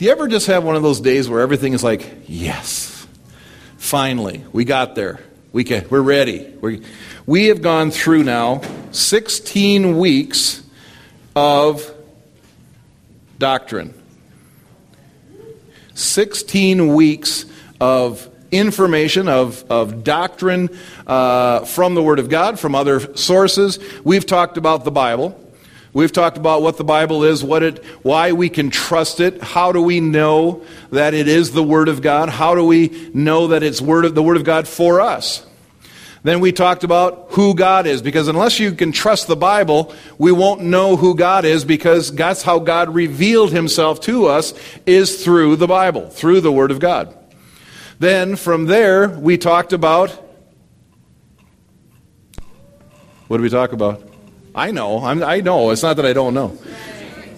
Do you ever just have one of those days where everything is like, yes, finally, we got there. We can, we're ready. we we have gone through now 16 weeks of doctrine. 16 weeks of information, of, of doctrine uh, from the Word of God, from other sources. We've talked about the Bible. We've talked about what the Bible is, what it, why we can trust it. How do we know that it is the Word of God? How do we know that it's word of, the Word of God for us? Then we talked about who God is, because unless you can trust the Bible, we won't know who God is, because that's how God revealed Himself to us, is through the Bible, through the Word of God. Then from there, we talked about. What did we talk about? I know. I'm, i know. It's not that I don't know.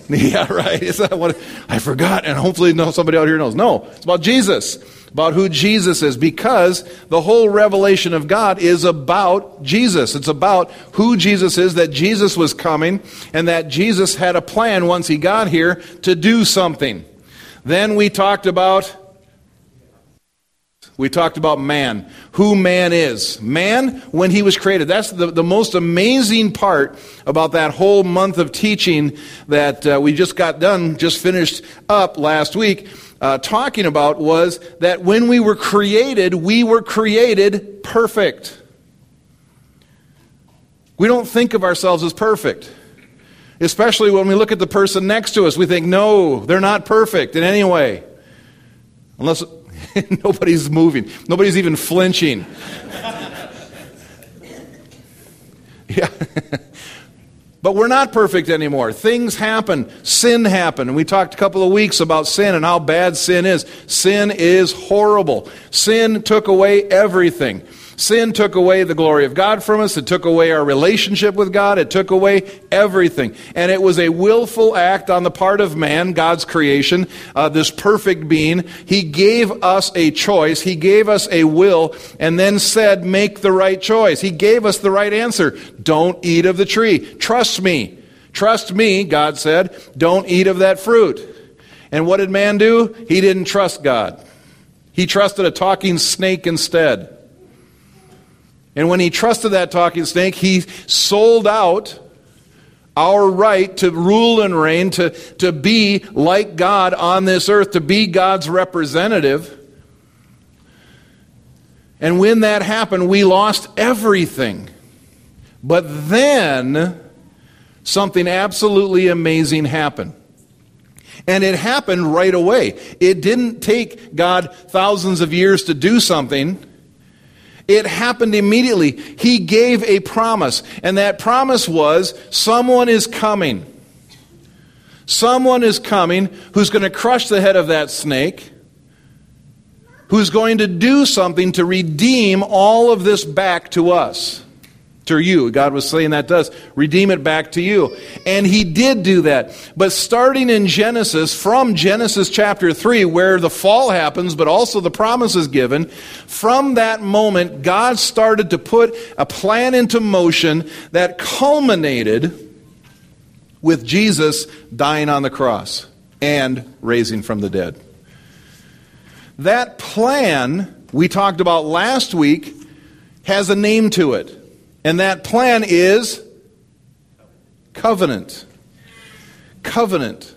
Yeah, right. It's not what I forgot, and hopefully, no, somebody out here knows. No, it's about Jesus, about who Jesus is, because the whole revelation of God is about Jesus. It's about who Jesus is, that Jesus was coming, and that Jesus had a plan once he got here to do something. Then we talked about we talked about man, who man is. Man, when he was created. That's the, the most amazing part about that whole month of teaching that uh, we just got done, just finished up last week, uh, talking about was that when we were created, we were created perfect. We don't think of ourselves as perfect. Especially when we look at the person next to us, we think, no, they're not perfect in any way. Unless Nobody's moving. Nobody's even flinching. yeah. But we're not perfect anymore. Things happen. Sin happened. And we talked a couple of weeks about sin and how bad sin is. Sin is horrible. Sin took away everything. Sin took away the glory of God from us. It took away our relationship with God. It took away everything. And it was a willful act on the part of man, God's creation, uh, this perfect being. He gave us a choice. He gave us a will and then said, make the right choice. He gave us the right answer. Don't eat of the tree. Trust me. Trust me, God said. Don't eat of that fruit. And what did man do? He didn't trust God. He trusted a talking snake instead. And when he trusted that talking snake, he sold out our right to rule and reign, to, to be like God on this earth, to be God's representative. And when that happened, we lost everything. But then something absolutely amazing happened. And it happened right away. It didn't take God thousands of years to do something. It happened immediately. He gave a promise, and that promise was someone is coming. Someone is coming who's going to crush the head of that snake, who's going to do something to redeem all of this back to us to you. God was saying that to us. Redeem it back to you. And he did do that. But starting in Genesis, from Genesis chapter 3, where the fall happens, but also the promise is given, from that moment, God started to put a plan into motion that culminated with Jesus dying on the cross and raising from the dead. That plan we talked about last week has a name to it. And that plan is covenant. Covenant.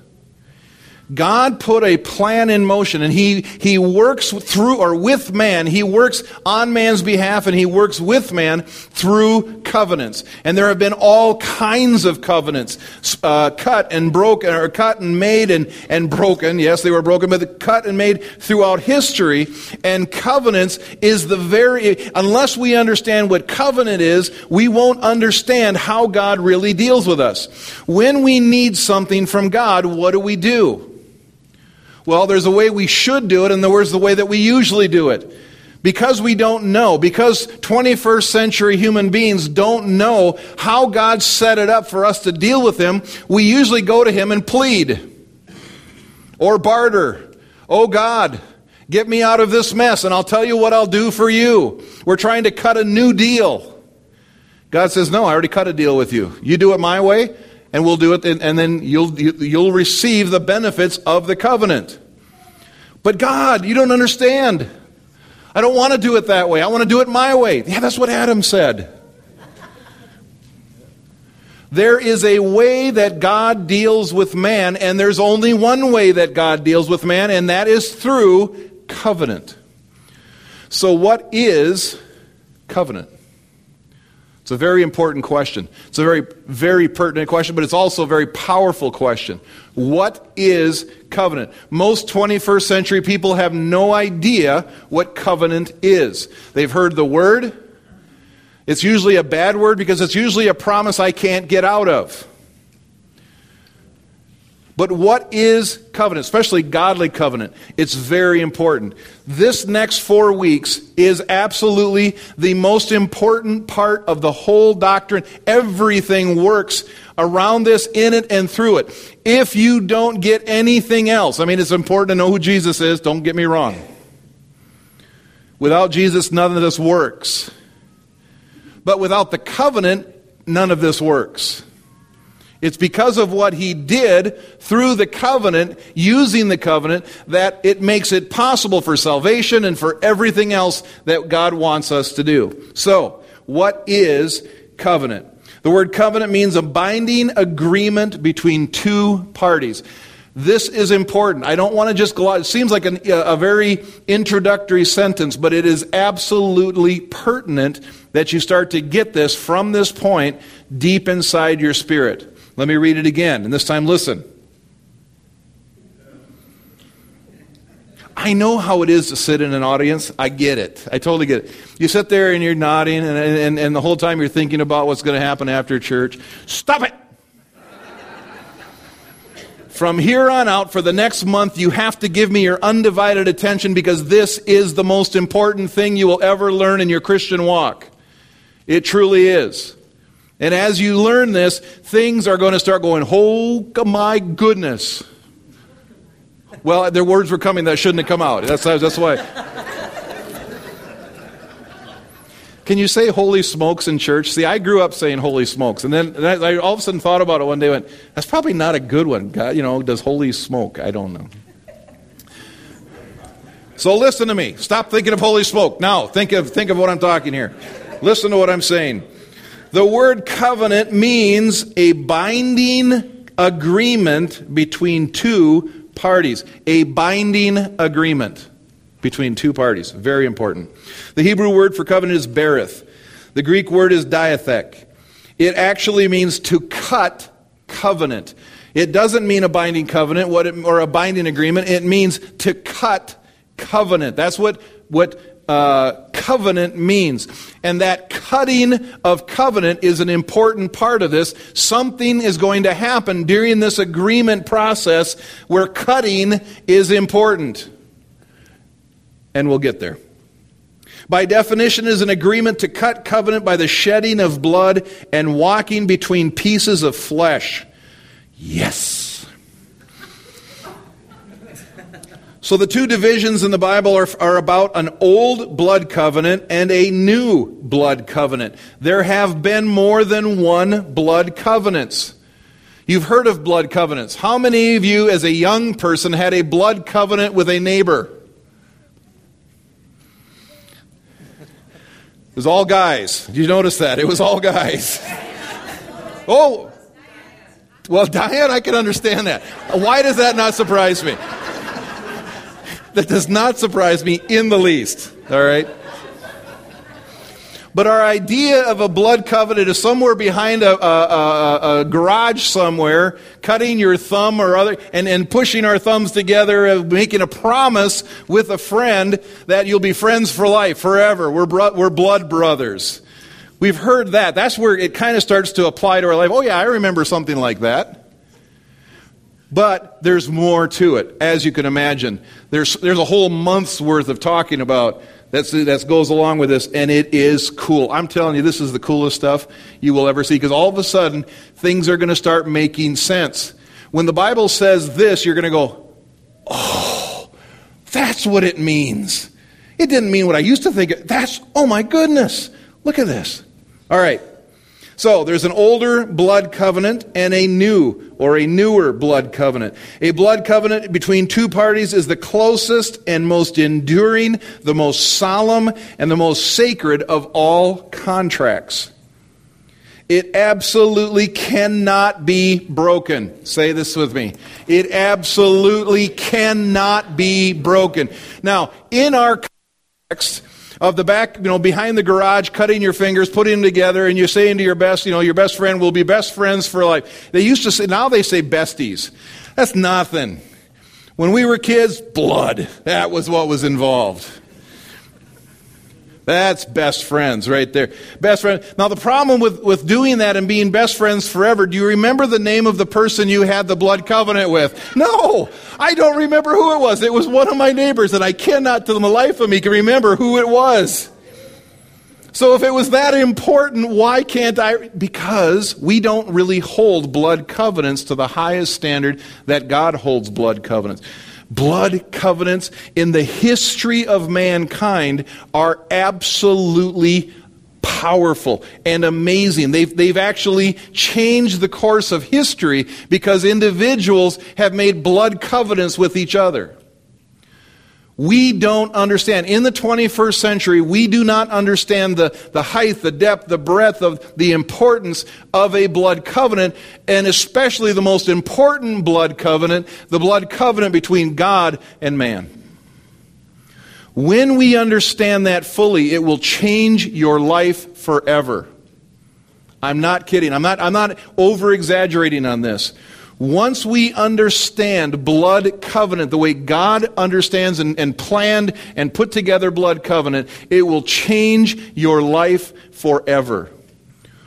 God put a plan in motion and he, he works through or with man. He works on man's behalf and he works with man through covenants. And there have been all kinds of covenants uh, cut and broken, or cut and made and, and broken. Yes, they were broken, but cut and made throughout history. And covenants is the very, unless we understand what covenant is, we won't understand how God really deals with us. When we need something from God, what do we do? Well, there's a way we should do it, and there's the way that we usually do it. Because we don't know, because 21st century human beings don't know how God set it up for us to deal with Him, we usually go to Him and plead or barter. Oh God, get me out of this mess, and I'll tell you what I'll do for you. We're trying to cut a new deal. God says, No, I already cut a deal with you. You do it my way, and we'll do it, and then you'll, you'll receive the benefits of the covenant. But God, you don't understand. I don't want to do it that way. I want to do it my way. Yeah, that's what Adam said. There is a way that God deals with man, and there's only one way that God deals with man, and that is through covenant. So, what is covenant? It's a very important question. It's a very, very pertinent question, but it's also a very powerful question. What is covenant? Most 21st century people have no idea what covenant is. They've heard the word. It's usually a bad word because it's usually a promise I can't get out of. But what is covenant, especially godly covenant? It's very important. This next four weeks is absolutely the most important part of the whole doctrine. Everything works around this, in it, and through it. If you don't get anything else, I mean, it's important to know who Jesus is, don't get me wrong. Without Jesus, none of this works. But without the covenant, none of this works. It's because of what he did through the covenant, using the covenant, that it makes it possible for salvation and for everything else that God wants us to do. So, what is covenant? The word covenant means a binding agreement between two parties. This is important. I don't want to just go out. It seems like an, a very introductory sentence, but it is absolutely pertinent that you start to get this from this point deep inside your spirit. Let me read it again, and this time listen. I know how it is to sit in an audience. I get it. I totally get it. You sit there and you're nodding, and, and, and the whole time you're thinking about what's going to happen after church. Stop it! From here on out, for the next month, you have to give me your undivided attention because this is the most important thing you will ever learn in your Christian walk. It truly is. And as you learn this, things are going to start going, oh my goodness. Well, their words were coming that shouldn't have come out. That's, that's why. Can you say holy smokes in church? See, I grew up saying holy smokes. And then and I, I all of a sudden thought about it one day and went, that's probably not a good one. God, you know, does holy smoke? I don't know. So listen to me. Stop thinking of holy smoke. Now, think of, think of what I'm talking here. Listen to what I'm saying. The word covenant means a binding agreement between two parties. A binding agreement between two parties. Very important. The Hebrew word for covenant is berith. The Greek word is diathek. It actually means to cut covenant. It doesn't mean a binding covenant it, or a binding agreement. It means to cut covenant. That's what, what uh, covenant means. And that cutting of covenant is an important part of this. Something is going to happen during this agreement process where cutting is important. And we'll get there. By definition, is an agreement to cut covenant by the shedding of blood and walking between pieces of flesh. Yes. So the two divisions in the Bible are, are about an old blood covenant and a new blood covenant. There have been more than one blood covenants. You've heard of blood covenants. How many of you, as a young person, had a blood covenant with a neighbor? It was all guys. Did you notice that? It was all guys. Oh, well, Diane, I can understand that. Why does that not surprise me? That does not surprise me in the least. All right? But our idea of a blood covenant is somewhere behind a, a, a, a, garage somewhere, cutting your thumb or other, and, and pushing our thumbs together, uh, making a promise with a friend that you'll be friends for life, forever. We're, bro- we're blood brothers. We've heard that. That's where it kind of starts to apply to our life. Oh, yeah, I remember something like that. But there's more to it, as you can imagine. There's, there's a whole month's worth of talking about that's, that goes along with this, and it is cool. I'm telling you, this is the coolest stuff you will ever see because all of a sudden, things are going to start making sense. When the Bible says this, you're going to go, oh, that's what it means. It didn't mean what I used to think. That's, oh my goodness, look at this. All right. So there's an older blood covenant and a new or a newer blood covenant. A blood covenant between two parties is the closest and most enduring, the most solemn, and the most sacred of all contracts. It absolutely cannot be broken. Say this with me. It absolutely cannot be broken. Now, in our context, of the back, you know, behind the garage, cutting your fingers, putting them together, and you're saying to your best, you know, your best friend will be best friends for life. They used to say, now they say besties. That's nothing. When we were kids, blood. That was what was involved. That's best friends right there. Best friend. Now, the problem with, with doing that and being best friends forever, do you remember the name of the person you had the blood covenant with? No, I don't remember who it was. It was one of my neighbors, and I cannot, to the life of me, can remember who it was. So, if it was that important, why can't I? Because we don't really hold blood covenants to the highest standard that God holds blood covenants blood covenants in the history of mankind are absolutely powerful and amazing. They've, they've actually changed the course of history because individuals have made blood covenants with each other. We don't understand. In the 21st century, we do not understand the, the height, the depth, the breadth of the importance of a blood covenant, and especially the most important blood covenant, the blood covenant between God and man. When we understand that fully, it will change your life forever. I'm not kidding. I'm not, I'm not over exaggerating on this. Once we understand blood covenant the way God understands and, and, planned and put together blood covenant, it will change your life forever.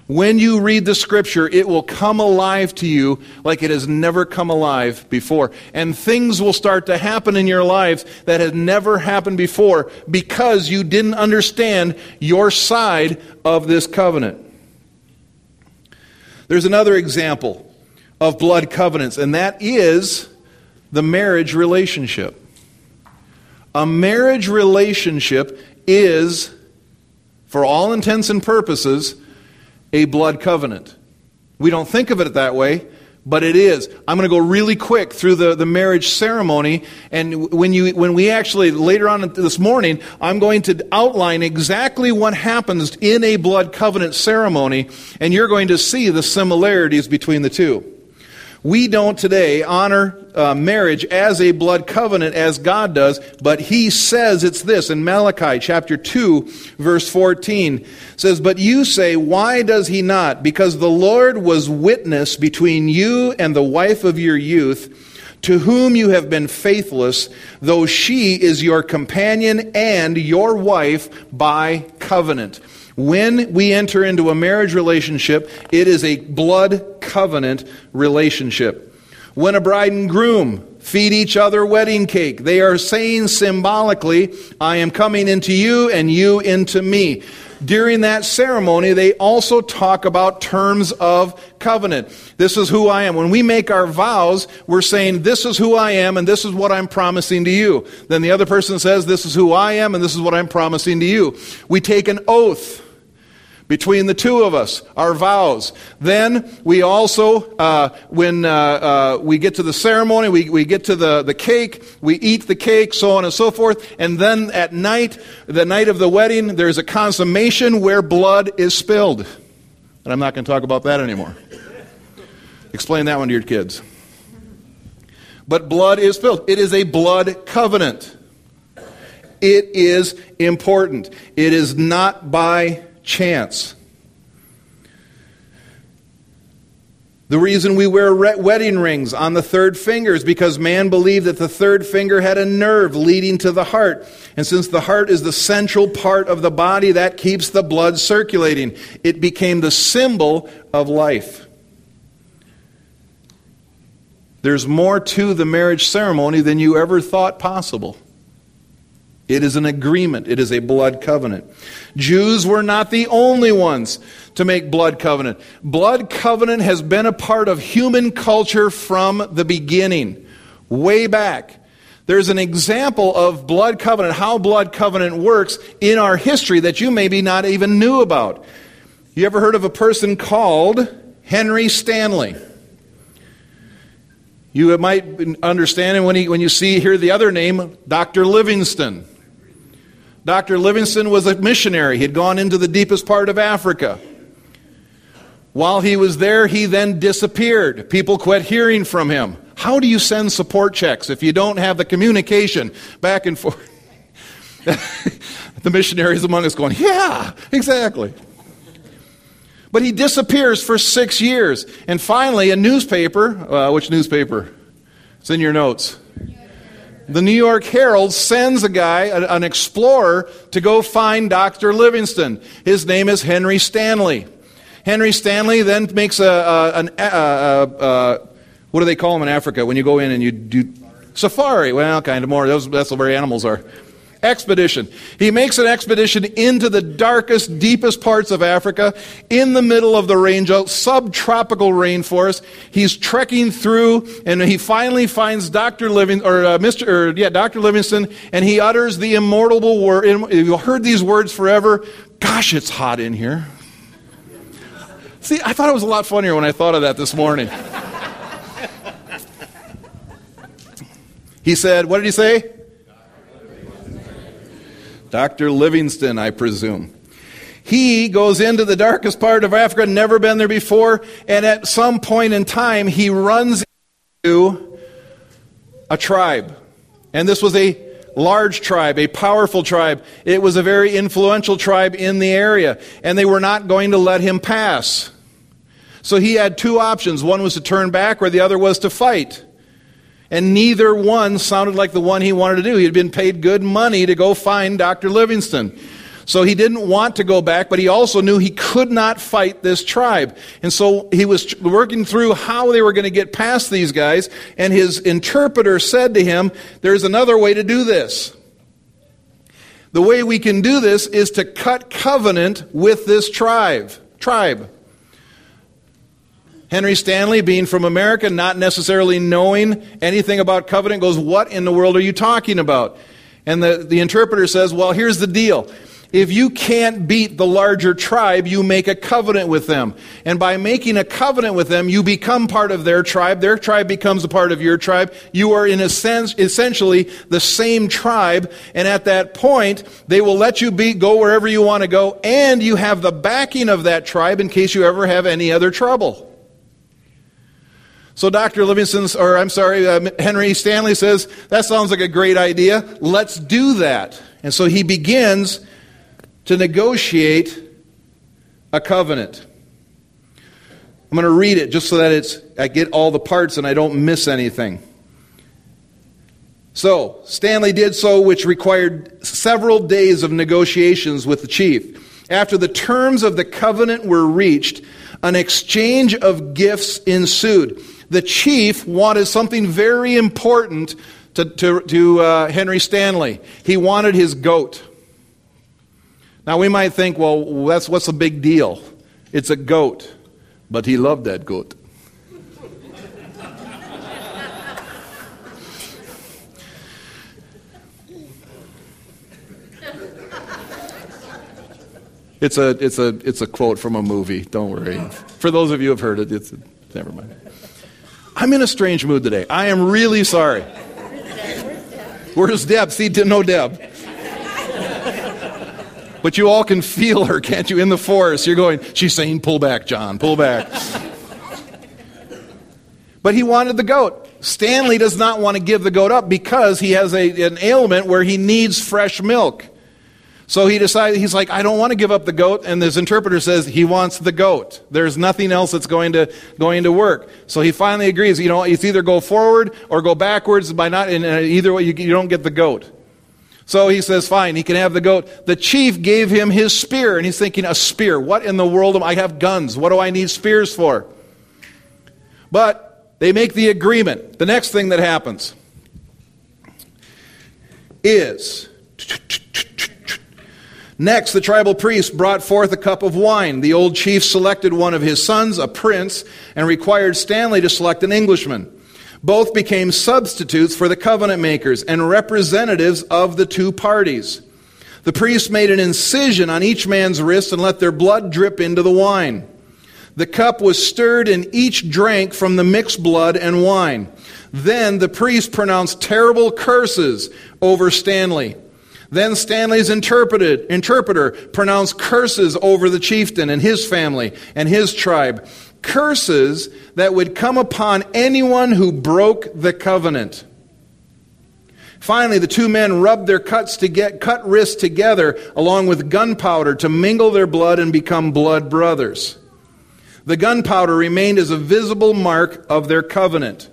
When you read the scripture, it will come alive to you like it has never come alive before. And things will start to happen in your life that had never happened before because you didn't understand your side of this covenant. There's another example of blood covenants, and that is the marriage relationship. A marriage relationship is, for all intents and purposes, a blood covenant. We don't think of it that way, but it is. I'm going to go really quick through the, the marriage ceremony. And when, you, when we actually, later on this morning, I'm going to outline exactly what happens in a blood covenant ceremony, and you're going to see the similarities between the two. We don't today honor uh, marriage as a blood covenant as God does, but he says it's this in Malachi chapter 2 verse 14 says, "But you say, why does he not? Because the Lord was witness between you and the wife of your youth, to whom you have been faithless, though she is your companion and your wife by covenant." When we enter into a marriage relationship, it is a blood covenant relationship. When a bride and groom feed each other wedding cake, they are saying symbolically, I am coming into you and you into me. During that ceremony, they also talk about terms of covenant. This is who I am. When we make our vows, we're saying, This is who I am and this is what I'm promising to you. Then the other person says, This is who I am and this is what I'm promising to you. We take an oath between the two of us, our vows. Then we also, uh, when uh, uh, we get to the ceremony, we, we get to the, the cake, we eat the cake, so on and so forth. And then at night, the night of the wedding, there's a consummation where blood is spilled. And I'm not going to talk about that anymore. Explain that one to your kids. But blood is spilled. It is a blood covenant. It is important. It is not by chance. The reason we wear wedding rings on the third finger is because man believed that the third finger had a nerve leading to the heart. And since the heart is the central part of the body, that keeps the blood circulating. It became the symbol of life. There's more to the marriage ceremony than you ever thought possible. It is an agreement, it is a blood covenant. Jews were not the only ones to make blood covenant. Blood covenant has been a part of human culture from the beginning, way back. There's an example of blood covenant, how blood covenant works in our history that you maybe not even knew about. You ever heard of a person called Henry Stanley? You might understand when, he, when you see here the other name, Dr. Livingstone. Dr. Livingstone was a missionary. He had gone into the deepest part of Africa. While he was there, he then disappeared. People quit hearing from him. How do you send support checks if you don't have the communication back and forth? the missionaries among us going, Yeah, exactly. But he disappears for six years. And finally, a newspaper, uh, which newspaper? It's in your notes. The New York Herald sends a guy, an explorer, to go find Dr. Livingstone. His name is Henry Stanley. Henry Stanley then makes a, a an, a, a, what do they call them in Africa when you go in and you do safari? Well, kind of more. Those, that's where animals are expedition. He makes an expedition into the darkest, deepest parts of Africa, in the middle of the range, subtropical rainforest. He's trekking through, and he finally finds Dr. Living, or uh, Mr. Or, yeah, Dr. Livingstone, and he utters the immortal word. You've heard these words forever. Gosh, it's hot in here. See, I thought it was a lot funnier when I thought of that this morning. he said, what did he say? Dr. Livingstone, I presume. He goes into the darkest part of Africa, never been there before, and at some point in time, he runs into a tribe. And this was a large tribe, a powerful tribe. It was a very influential tribe in the area, and they were not going to let him pass. So he had two options one was to turn back, or the other was to fight. And neither one sounded like the one he wanted to do. He had been paid good money to go find Dr. Livingstone. So he didn't want to go back, but he also knew he could not fight this tribe. And so he was working through how they were going to get past these guys, and his interpreter said to him, There's another way to do this. The way we can do this is to cut covenant with this tribe. Tribe. Henry Stanley, being from America, not necessarily knowing anything about covenant, goes, What in the world are you talking about? And the, the interpreter says, Well, here's the deal. If you can't beat the larger tribe, you make a covenant with them. And by making a covenant with them, you become part of their tribe. Their tribe becomes a part of your tribe. You are, in a sense, essentially the same tribe. And at that point, they will let you be, go wherever you want to go. And you have the backing of that tribe in case you ever have any other trouble. So Dr. Livingstone's, or I'm sorry, uh, Henry Stanley says, that sounds like a great idea. Let's do that. And so he begins to negotiate a covenant. I'm going to read it just so that it's, I get all the parts and I don't miss anything. So, Stanley did so, which required several days of negotiations with the chief. After the terms of the covenant were reached, an exchange of gifts ensued the chief wanted something very important to, to, to uh, Henry Stanley. He wanted his goat. Now we might think, well, that's what's the big deal? It's a goat. But he loved that goat. It's a, it's, a, it's a quote from a movie. Don't worry. For those of you who have heard it, it's, never mind. I'm in a strange mood today. I am really sorry. Where's Deb? See, no Deb. But you all can feel her, can't you, in the forest? You're going, she's saying, pull back, John, pull back. but he wanted the goat. Stanley does not want to give the goat up because he has a, an ailment where he needs fresh milk. So he decided, he's like, I don't want to give up the goat. And his interpreter says he wants the goat. There's nothing else that's going to, going to work. So he finally agrees, you know, it's either go forward or go backwards by not, and uh, either way, you, you don't get the goat. So he says, fine, he can have the goat. The chief gave him his spear, and he's thinking, a spear? What in the world am I have guns? What do I need spears for? But they make the agreement. The next thing that happens is Next, the tribal priest brought forth a cup of wine. The old chief selected one of his sons, a prince, and required Stanley to select an Englishman. Both became substitutes for the covenant makers and representatives of the two parties. The priest made an incision on each man's wrist and let their blood drip into the wine. The cup was stirred, and each drank from the mixed blood and wine. Then the priest pronounced terrible curses over Stanley. Then Stanley's interpreter pronounced curses over the chieftain and his family and his tribe. Curses that would come upon anyone who broke the covenant. Finally, the two men rubbed their cuts to get, cut wrists together along with gunpowder to mingle their blood and become blood brothers. The gunpowder remained as a visible mark of their covenant.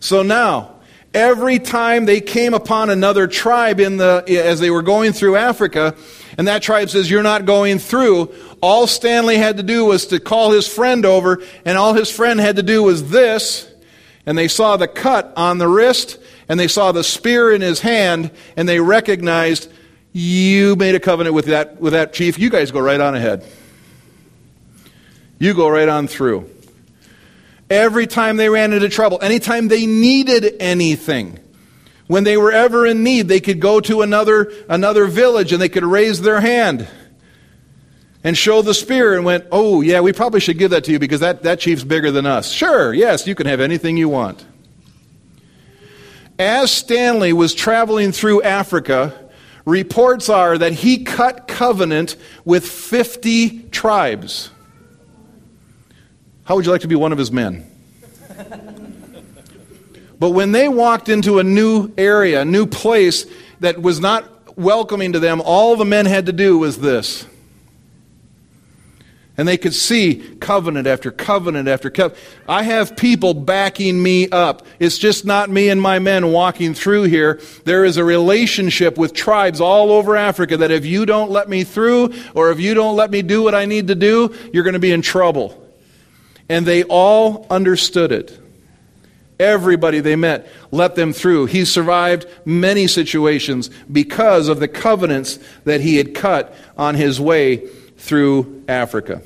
So now, every time they came upon another tribe in the, as they were going through Africa, and that tribe says, You're not going through, all Stanley had to do was to call his friend over, and all his friend had to do was this, and they saw the cut on the wrist, and they saw the spear in his hand, and they recognized, You made a covenant with that, with that chief. You guys go right on ahead. You go right on through. Every time they ran into trouble, anytime they needed anything, when they were ever in need, they could go to another, another village and they could raise their hand and show the spear and went, Oh, yeah, we probably should give that to you because that, that chief's bigger than us. Sure, yes, you can have anything you want. As Stanley was traveling through Africa, reports are that he cut covenant with 50 tribes. How would you like to be one of his men? but when they walked into a new area, a new place that was not welcoming to them, all the men had to do was this and they could see covenant after covenant after covenant. I have people backing me up. It's just not me and my men walking through here. There is a relationship with tribes all over Africa that if you don't let me through or if you don't let me do what I need to do, you're going to be in trouble. And they all understood it. Everybody they met let them through. He survived many situations because of the covenants that he had cut on his way through Africa.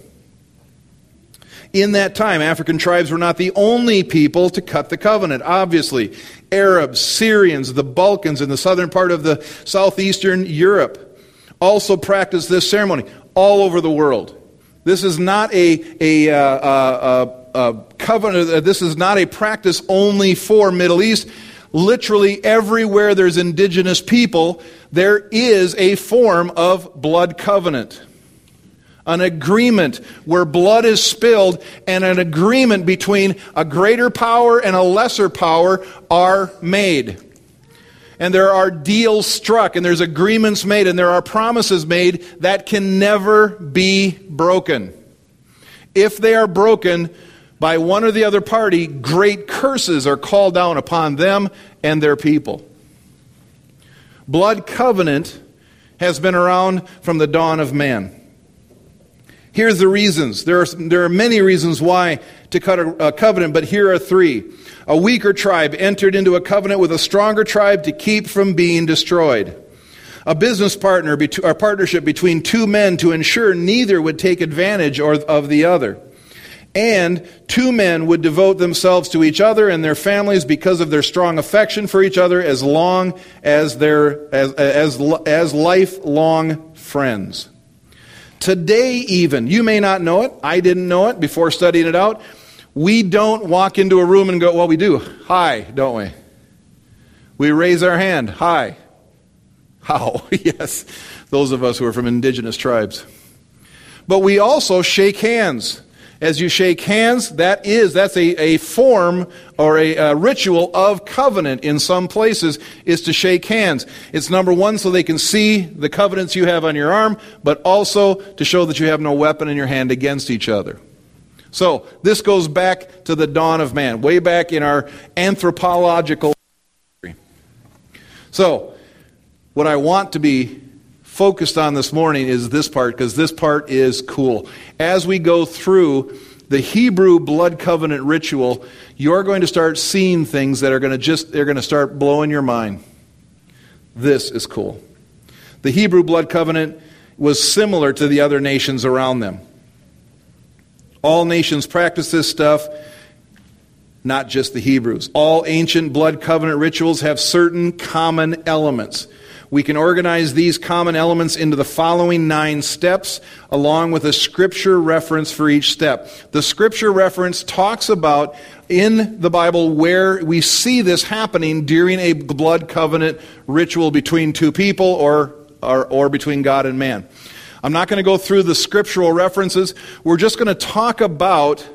In that time, African tribes were not the only people to cut the covenant. Obviously, Arabs, Syrians, the Balkans, and the southern part of the southeastern Europe also practiced this ceremony all over the world. This is not a, a, uh, uh, uh, covenant, uh, this is not a practice only for Middle East. Literally everywhere there's indigenous people, there is a form of blood covenant an agreement where blood is spilled, and an agreement between a greater power and a lesser power are made. And there are deals struck, and there's agreements made, and there are promises made that can never be broken. If they are broken by one or the other party, great curses are called down upon them and their people. Blood covenant has been around from the dawn of man. Here's the reasons. There are, there are many reasons why to cut a, a covenant, but here are three. A weaker tribe entered into a covenant with a stronger tribe to keep from being destroyed. A business partner, a partnership between two men to ensure neither would take advantage of the other. And two men would devote themselves to each other and their families because of their strong affection for each other as long as, their, as, as, as lifelong friends. Today, even, you may not know it. I didn't know it before studying it out. We don't walk into a room and go, well, we do. Hi, don't we? We raise our hand. Hi. How? yes, those of us who are from indigenous tribes. But we also shake hands. As you shake hands, that is, that's a, a form or a, a, ritual of covenant in some places, is to shake hands. It's number one, so they can see the covenants you have on your arm, but also to show that you have no weapon in your hand against each other. So, this goes back to the dawn of man, way back in our anthropological history. So, what I want to be focused on this morning is this part because this part is cool. As we go through the Hebrew blood covenant ritual, you're going to start seeing things that are going to just they're going to start blowing your mind. This is cool. The Hebrew blood covenant was similar to the other nations around them. All nations practice this stuff, not just the Hebrews. All ancient blood covenant rituals have certain common elements. We can organize these common elements into the following nine steps, along with a scripture reference for each step. The scripture reference talks about in the Bible where we see this happening during a blood covenant ritual between two people or, or, or between God and man. I'm not going to go through the scriptural references. We're just going to talk about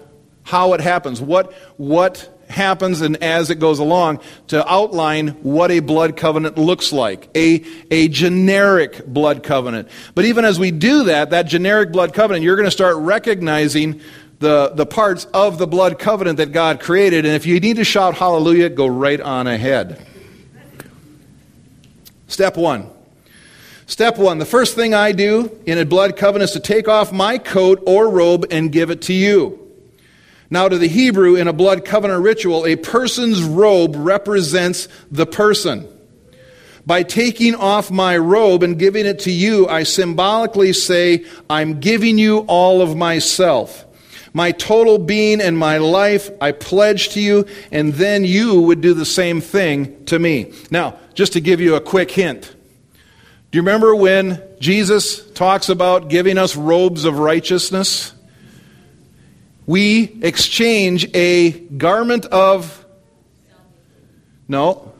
how it happens, what, what happens and as it goes along to outline what a blood covenant looks like, a, a generic blood covenant. But even as we do that, that generic blood covenant, you're going to start recognizing the, the parts of the blood covenant that God created. And if you need to shout hallelujah, go right on ahead. Step one. Step one the first thing I do in a blood covenant is to take off my coat or robe and give it to you. Now, to the Hebrew, in a blood covenant ritual, a person's robe represents the person. By taking off my robe and giving it to you, I symbolically say, I'm giving you all of myself. My total being and my life I pledge to you, and then you would do the same thing to me. Now, just to give you a quick hint. Do you remember when Jesus talks about giving us robes of righteousness? We exchange a garment of. No.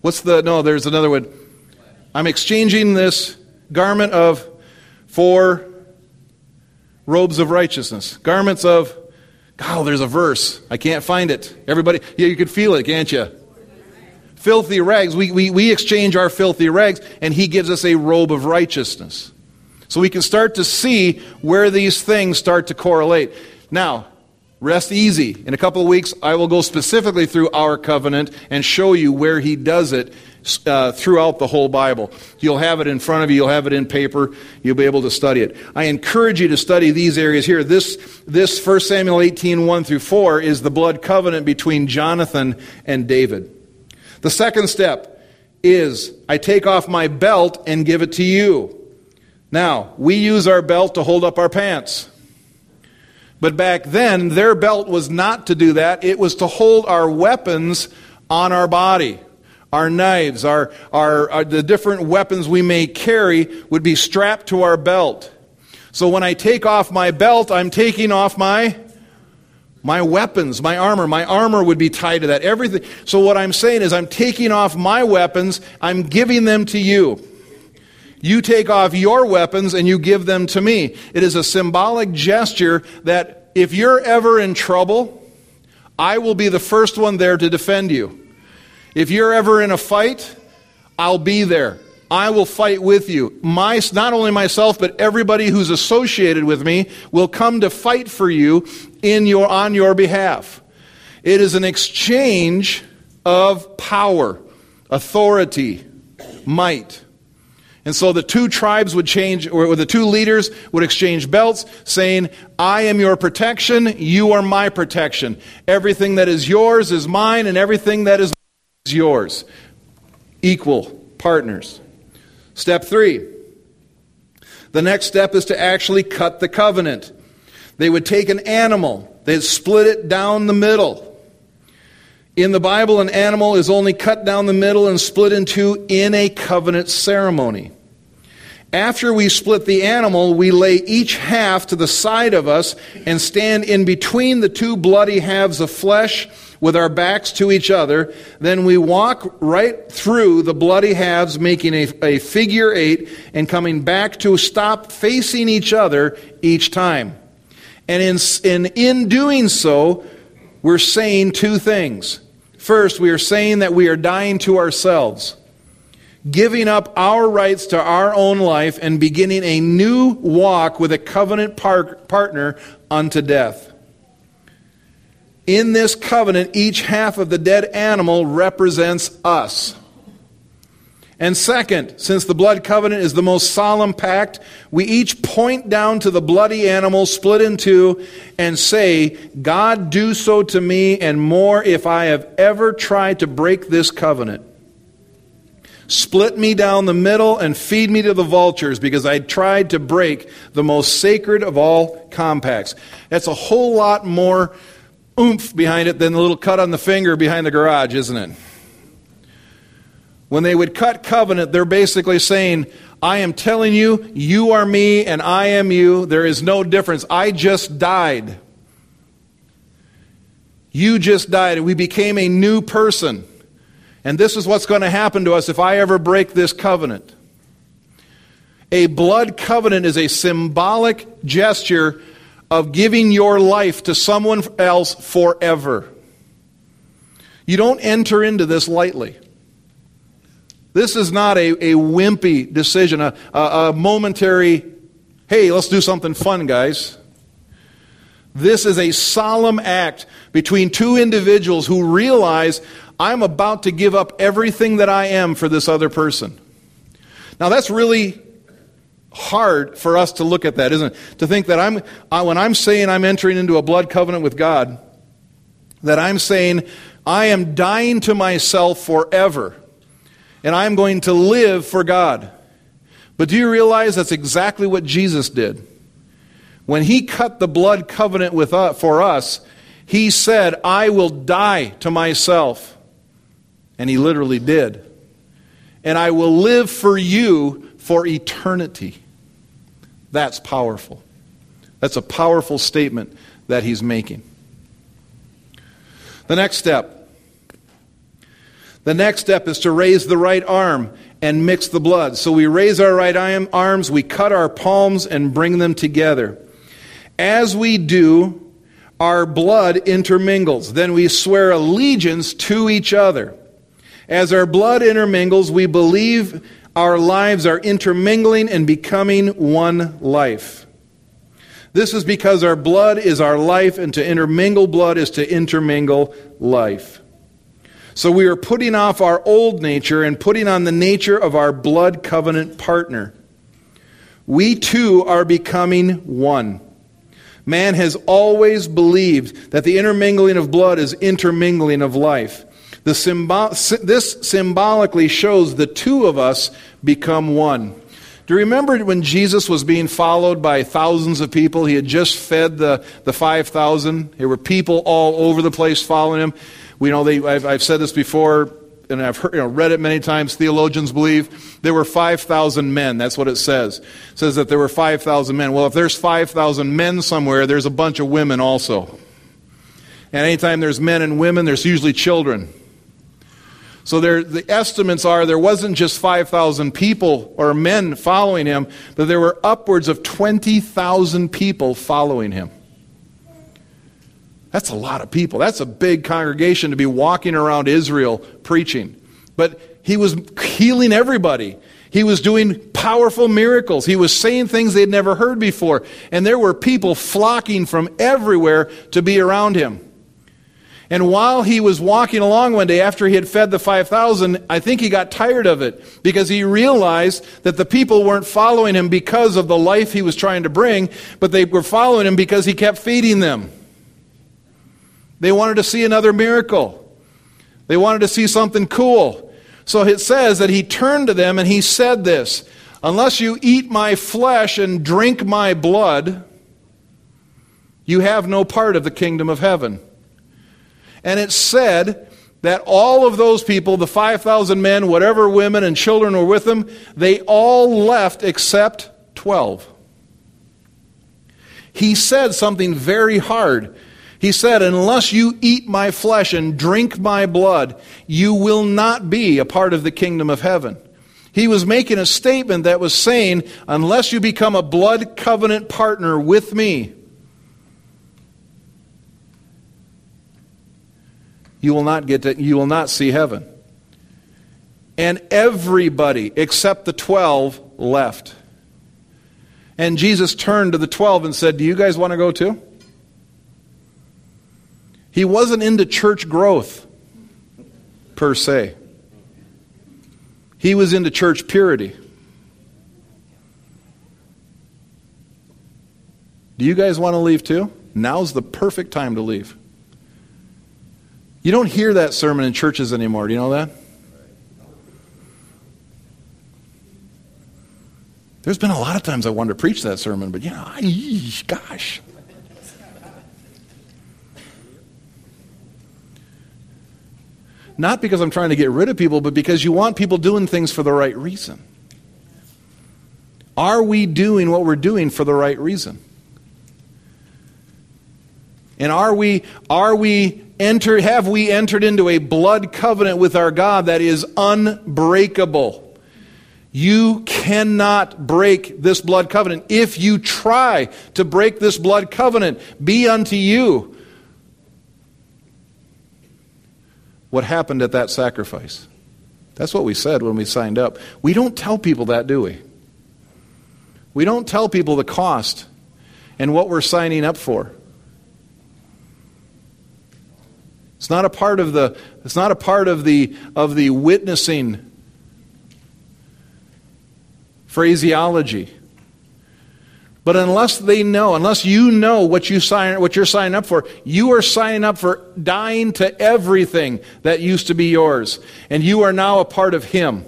What's the. No, there's another word. I'm exchanging this garment of for robes of righteousness. Garments of. God, there's a verse. I can't find it. Everybody, yeah, you could feel it, can't you? Filthy rags. We, we, we exchange our filthy rags, and he gives us a robe of righteousness. So we can start to see where these things start to correlate. Now, rest easy. In a couple of weeks, I will go specifically through our covenant and show you where he does it uh, throughout the whole Bible. You'll have it in front of you, you'll have it in paper, you'll be able to study it. I encourage you to study these areas here. This, this 1 Samuel 18 1 through 4 is the blood covenant between Jonathan and David. The second step is I take off my belt and give it to you. Now, we use our belt to hold up our pants. But back then, their belt was not to do that. It was to hold our weapons on our body. Our knives, our, our, our, the different weapons we may carry would be strapped to our belt. So when I take off my belt, I'm taking off my my weapons, my armor. My armor would be tied to that. Everything. So what I'm saying is I'm taking off my weapons, I'm giving them to you. You take off your weapons and you give them to me. It is a symbolic gesture that if you're ever in trouble, I will be the first one there to defend you. If you're ever in a fight, I'll be there. I will fight with you. My, not only myself, but everybody who's associated with me will come to fight for you in your, on your behalf. It is an exchange of power, authority, might. And so the two tribes would change, or the two leaders would exchange belts, saying, I am your protection, you are my protection. Everything that is yours is mine, and everything that is is yours. Equal partners. Step three. The next step is to actually cut the covenant. They would take an animal, they'd split it down the middle. In the Bible, an animal is only cut down the middle and split in two in a covenant ceremony. After we split the animal, we lay each half to the side of us and stand in between the two bloody halves of flesh with our backs to each other. Then we walk right through the bloody halves, making a, a figure eight and coming back to stop facing each other each time. And in, in, in doing so, we're saying two things. First, we are saying that we are dying to ourselves, giving up our rights to our own life, and beginning a new walk with a covenant par- partner unto death. In this covenant, each half of the dead animal represents us. And second, since the blood covenant is the most solemn pact, we each point down to the bloody animal split in two and say, God, do so to me and more if I have ever tried to break this covenant. Split me down the middle and feed me to the vultures because I tried to break the most sacred of all compacts. That's a whole lot more oomph behind it than the little cut on the finger behind the garage, isn't it? When they would cut covenant, they're basically saying, I am telling you, you are me and I am you. There is no difference. I just died. You just died. and We became a new person. And this is what's going to happen to us if I ever break this covenant. A blood covenant is a symbolic gesture of giving your life to someone else forever. You don't enter into this lightly. This is not a, a wimpy decision, a, a, a momentary, hey, let's do something fun, guys. This is a solemn act between two individuals who realize I'm about to give up everything that I am for this other person. Now, that's really hard for us to look at that, isn't it? To think that I'm, when I'm saying I'm entering into a blood covenant with God, that I'm saying I am dying to myself forever and I'm going to live for God. But do you realize that's exactly what Jesus did? When he cut the blood covenant with us, for us, he said, I will die to myself. And he literally did. And I will live for you for eternity. That's powerful. That's a powerful statement that he's making. The next step the next step is to raise the right arm and mix the blood. So we raise our right arms, we cut our palms, and bring them together. As we do, our blood intermingles. Then we swear allegiance to each other. As our blood intermingles, we believe our lives are intermingling and becoming one life. This is because our blood is our life, and to intermingle blood is to intermingle life. So we are putting off our old nature and putting on the nature of our blood covenant partner. We too are becoming one. Man has always believed that the intermingling of blood is intermingling of life. The symbol, this symbolically shows the two of us become one. Do you remember when Jesus was being followed by thousands of people? He had just fed the, the 5,000. There were people all over the place following him. We know they, I've, I've said this before, and I've heard, you know, read it many times. Theologians believe there were 5,000 men. That's what it says. It says that there were 5,000 men. Well, if there's 5,000 men somewhere, there's a bunch of women also. And anytime there's men and women, there's usually children. So there, the estimates are there wasn't just 5,000 people or men following him, but there were upwards of 20,000 people following him. That's a lot of people. That's a big congregation to be walking around Israel preaching. But he was healing everybody. He was doing powerful miracles. He was saying things they'd never heard before. And there were people flocking from everywhere to be around him. And while he was walking along one day after he had fed the 5,000, I think he got tired of it because he realized that the people weren't following him because of the life he was trying to bring, but they were following him because he kept feeding them. They wanted to see another miracle. They wanted to see something cool. So it says that he turned to them and he said this Unless you eat my flesh and drink my blood, you have no part of the kingdom of heaven. And it said that all of those people, the 5,000 men, whatever women and children were with them, they all left except 12. He said something very hard. He said, Unless you eat my flesh and drink my blood, you will not be a part of the kingdom of heaven. He was making a statement that was saying, Unless you become a blood covenant partner with me, you will not get to, you will not see heaven. And everybody except the 12 left. And Jesus turned to the 12 and said, Do you guys want to go too? He wasn't into church growth, per se. He was into church purity. Do you guys want to leave too? Now's the perfect time to leave. You don't hear that sermon in churches anymore. Do you know that? There's been a lot of times I wanted to preach that sermon, but know, I, gosh. not because I'm trying to get rid of people, but because you want people doing things for the right reason. Are we doing what we're doing for the right reason? And are we are we entered have we entered into a blood covenant with our God that is unbreakable? You cannot break this blood covenant. If you try to break this blood covenant, be unto you what happened at that sacrifice. That's what we said when we signed up. We don't tell people that, do we? We don't tell people the cost and what we're signing up for. It's not a part of the it's not a part of the of the witnessing phraseology. But unless they know, unless you know what you sign what you're signing up for, you are signing up for dying to everything that used to be yours. And you are now a part of him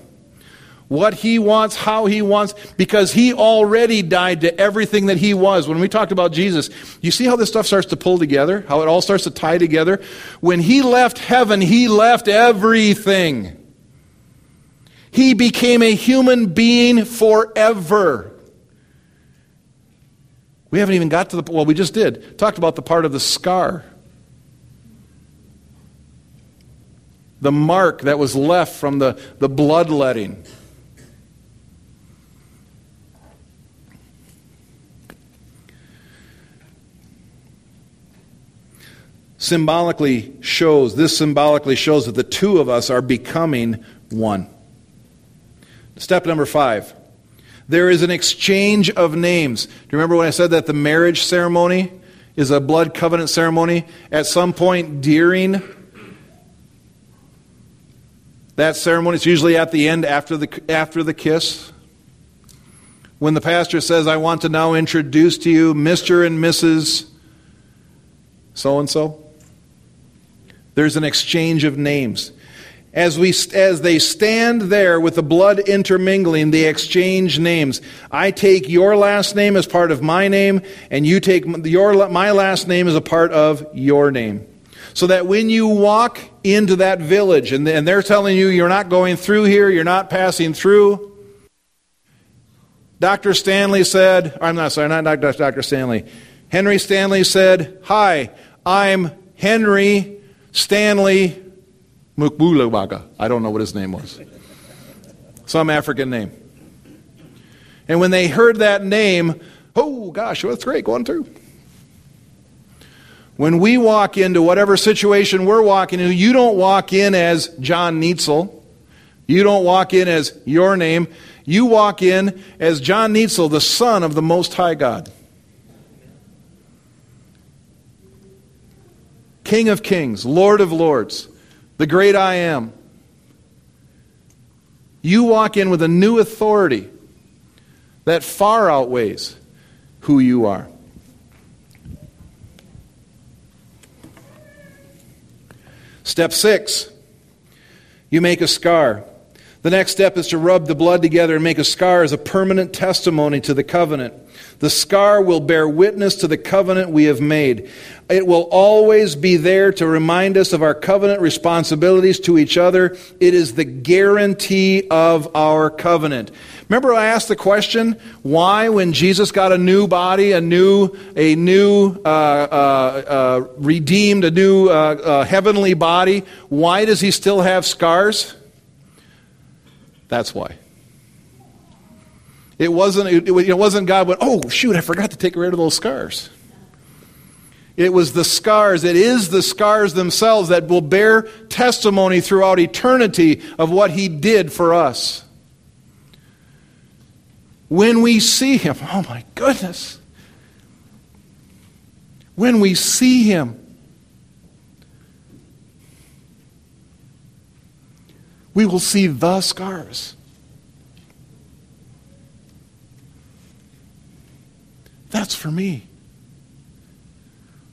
what he wants, how he wants, because he already died to everything that he was. When we talked about Jesus, you see how this stuff starts to pull together? How it all starts to tie together? When he left heaven, he left everything. He became a human being forever. We haven't even got to the, well, we just did. Talked about the part of the scar. The mark that was left from the, the bloodletting. Symbolically shows, this symbolically shows that the two of us are becoming one. Step number five there is an exchange of names. Do you remember when I said that the marriage ceremony is a blood covenant ceremony? At some point during that ceremony, it's usually at the end after the, after the kiss. When the pastor says, I want to now introduce to you Mr. and Mrs. so and so. There's an exchange of names. As, we, as they stand there with the blood intermingling, they exchange names. I take your last name as part of my name, and you take your, my last name as a part of your name. So that when you walk into that village and, and they're telling you you're not going through here, you're not passing through, Dr. Stanley said, I'm not sorry, not Dr. Stanley. Henry Stanley said, Hi, I'm Henry Stanley Mukbulawaga. I don't know what his name was. Some African name. And when they heard that name, oh gosh, well, that's great, going through. When we walk into whatever situation we're walking into, you don't walk in as John Neitzel. You don't walk in as your name. You walk in as John Neitzel, the Son of the Most High God. King of kings, Lord of lords, the great I am. You walk in with a new authority that far outweighs who you are. Step six, you make a scar. The next step is to rub the blood together and make a scar as a permanent testimony to the covenant. The scar will bear witness to the covenant we have made. It will always be there to remind us of our covenant responsibilities to each other. It is the guarantee of our covenant. Remember I asked the question, why when Jesus got a new body, a new, a new, uh, uh, uh, redeemed, a new uh, uh, heavenly body, why does he still have scars? That's why. It wasn't, it, it wasn't God went, oh, shoot, I forgot to take rid of those scars. It was the scars, it is the scars themselves that will bear testimony throughout eternity of what He did for us. When we see Him, oh my goodness. When we see Him, we will see the scars. That's for me.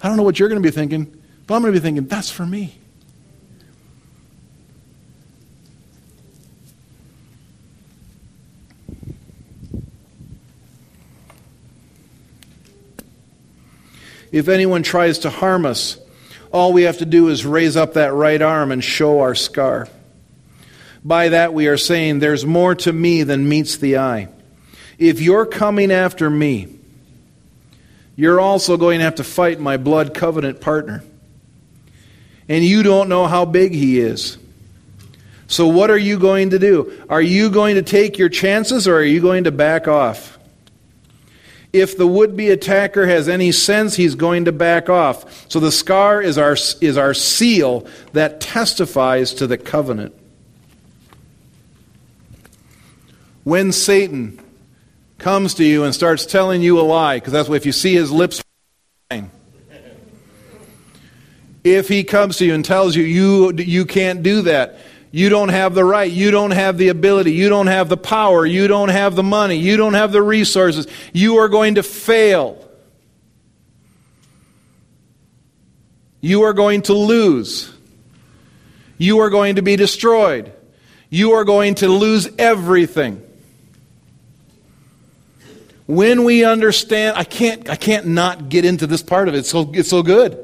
I don't know what you're going to be thinking, but I'm going to be thinking, that's for me. If anyone tries to harm us, all we have to do is raise up that right arm and show our scar. By that, we are saying, There's more to me than meets the eye. If you're coming after me, you're also going to have to fight my blood covenant partner. And you don't know how big he is. So, what are you going to do? Are you going to take your chances or are you going to back off? If the would be attacker has any sense, he's going to back off. So, the scar is our, is our seal that testifies to the covenant. When Satan comes to you and starts telling you a lie, because that's what if you see his lips if he comes to you and tells you you you can't do that you don't have the right you don't have the ability you don't have the power you don't have the money you don't have the resources you are going to fail. You are going to lose. You are going to be destroyed. You are going to lose everything when we understand, I can't, I can't not get into this part of it. It's so, it's so good.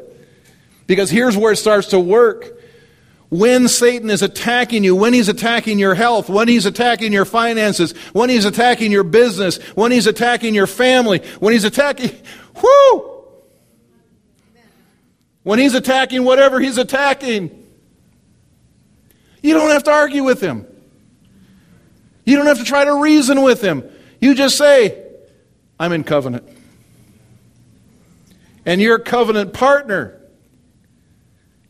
Because here's where it starts to work. When Satan is attacking you, when he's attacking your health, when he's attacking your finances, when he's attacking your business, when he's attacking your family, when he's attacking, whoo! When he's attacking whatever he's attacking, you don't have to argue with him. You don't have to try to reason with him. You just say, I'm in covenant. And your covenant partner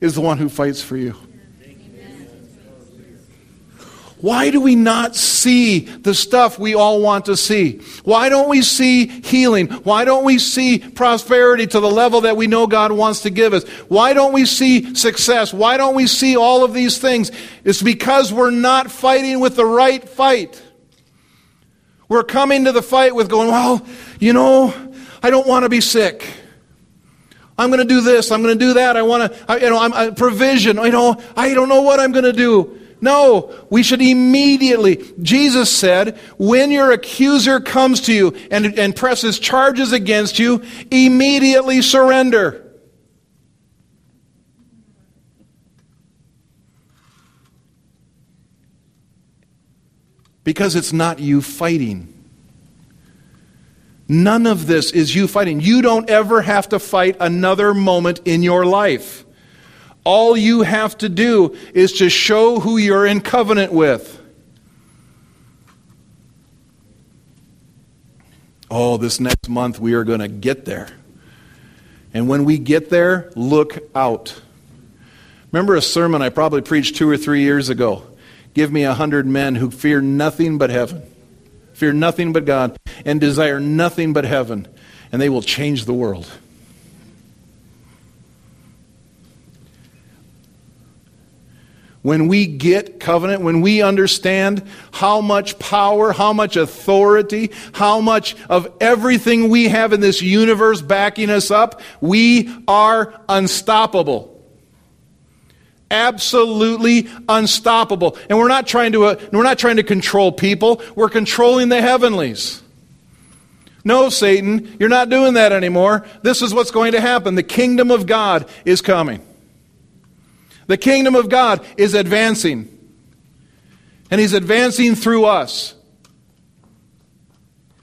is the one who fights for you. Why do we not see the stuff we all want to see? Why don't we see healing? Why don't we see prosperity to the level that we know God wants to give us? Why don't we see success? Why don't we see all of these things? It's because we're not fighting with the right fight. We're coming to the fight with going, well, you know, I don't want to be sick. I'm going to do this. I'm going to do that. I want to, you know, I'm, I, provision. You know, I don't know what I'm going to do. No, we should immediately. Jesus said, when your accuser comes to you and, and presses charges against you, immediately surrender. Because it's not you fighting. None of this is you fighting. You don't ever have to fight another moment in your life. All you have to do is to show who you're in covenant with. Oh, this next month we are going to get there. And when we get there, look out. Remember a sermon I probably preached two or three years ago? Give me a hundred men who fear nothing but heaven, fear nothing but God, and desire nothing but heaven, and they will change the world. When we get covenant, when we understand how much power, how much authority, how much of everything we have in this universe backing us up, we are unstoppable absolutely unstoppable. And we're not trying to, uh, we're not trying to control people, we're controlling the heavenlies. No, Satan, you're not doing that anymore. This is what's going to happen. The kingdom of God is coming. The kingdom of God is advancing. And he's advancing through us.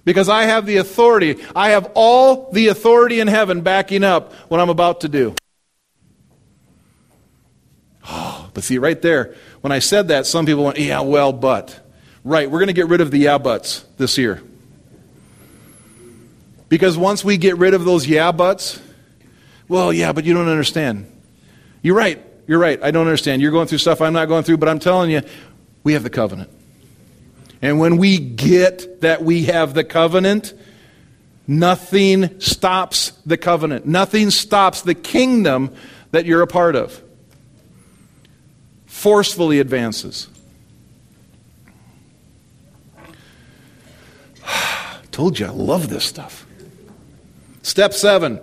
Because I have the authority. I have all the authority in heaven backing up what I'm about to do. Oh, but see, right there, when I said that, some people went, yeah, well, but. Right, we're going to get rid of the yeah buts this year. Because once we get rid of those yeah buts, well, yeah, but you don't understand. You're right. You're right. I don't understand. You're going through stuff I'm not going through, but I'm telling you, we have the covenant. And when we get that we have the covenant, nothing stops the covenant. Nothing stops the kingdom that you're a part of forcefully advances. Told you I love this stuff. Step seven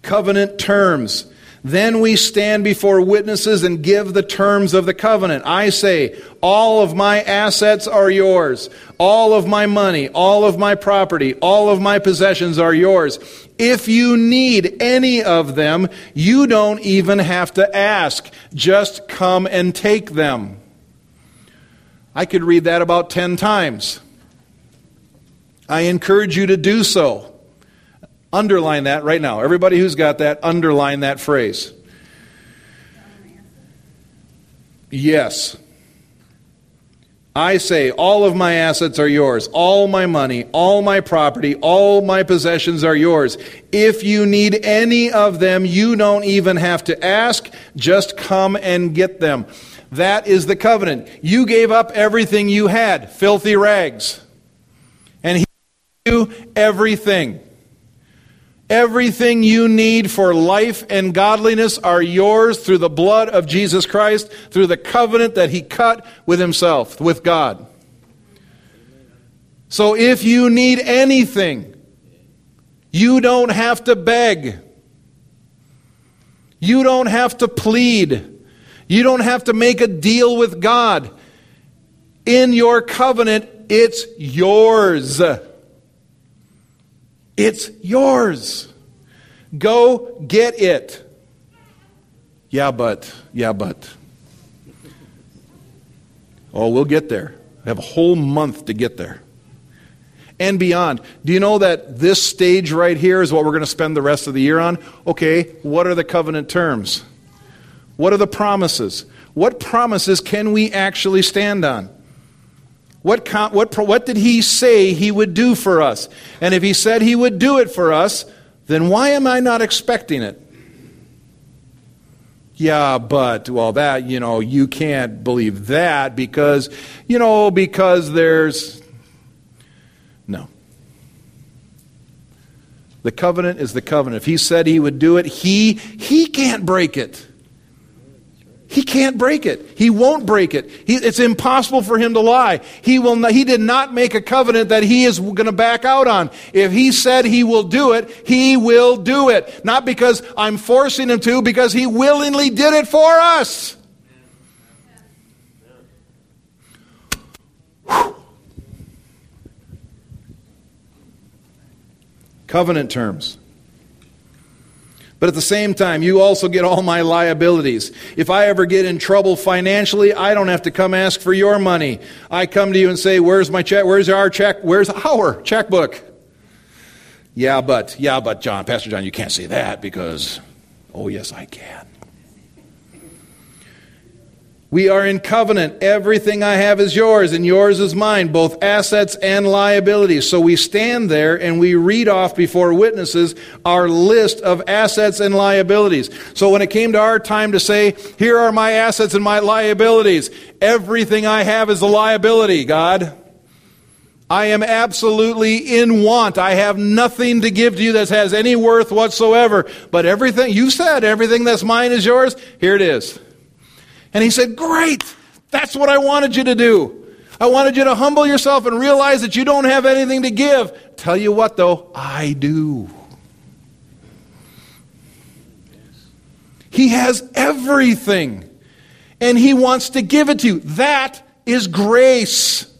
covenant terms. Then we stand before witnesses and give the terms of the covenant. I say, all of my assets are yours. All of my money, all of my property, all of my possessions are yours. If you need any of them, you don't even have to ask. Just come and take them. I could read that about 10 times. I encourage you to do so. Underline that right now. Everybody who's got that, underline that phrase. Yes. I say, all of my assets are yours. All my money, all my property, all my possessions are yours. If you need any of them, you don't even have to ask. Just come and get them. That is the covenant. You gave up everything you had, filthy rags. And he gave you everything. Everything you need for life and godliness are yours through the blood of Jesus Christ, through the covenant that He cut with Himself, with God. So if you need anything, you don't have to beg. You don't have to plead. You don't have to make a deal with God. In your covenant, it's yours. It's yours. Go get it. Yeah, but, yeah, but. Oh, we'll get there. I have a whole month to get there. And beyond. Do you know that this stage right here is what we're going to spend the rest of the year on? Okay, what are the covenant terms? What are the promises? What promises can we actually stand on? What, what, what did he say he would do for us? And if he said he would do it for us, then why am I not expecting it? Yeah, but, well, that, you know, you can't believe that because, you know, because there's. No. The covenant is the covenant. If he said he would do it, he, he can't break it. He can't break it. He won't break it. He, it's impossible for him to lie. He, will not, he did not make a covenant that he is going to back out on. If he said he will do it, he will do it. Not because I'm forcing him to, because he willingly did it for us. Covenant terms. But at the same time, you also get all my liabilities. If I ever get in trouble financially, I don't have to come ask for your money. I come to you and say, Where's my check? Where's our check? Where's our checkbook? Yeah, but, yeah, but, John, Pastor John, you can't say that because, oh, yes, I can. We are in covenant. Everything I have is yours, and yours is mine, both assets and liabilities. So we stand there and we read off before witnesses our list of assets and liabilities. So when it came to our time to say, here are my assets and my liabilities, everything I have is a liability, God. I am absolutely in want. I have nothing to give to you that has any worth whatsoever. But everything, you said everything that's mine is yours. Here it is. And he said, Great, that's what I wanted you to do. I wanted you to humble yourself and realize that you don't have anything to give. Tell you what, though, I do. He has everything, and He wants to give it to you. That is grace.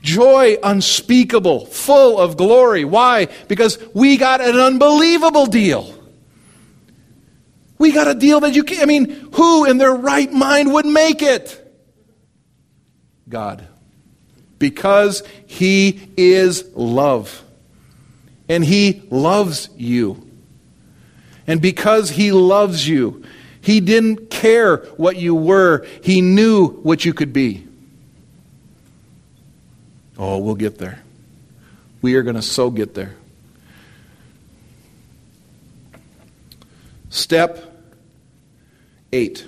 Joy unspeakable, full of glory. Why? Because we got an unbelievable deal. We got a deal that you can't. I mean, who in their right mind would make it? God. Because He is love. And He loves you. And because He loves you, He didn't care what you were, He knew what you could be. Oh, we'll get there. We are going to so get there. Step 8.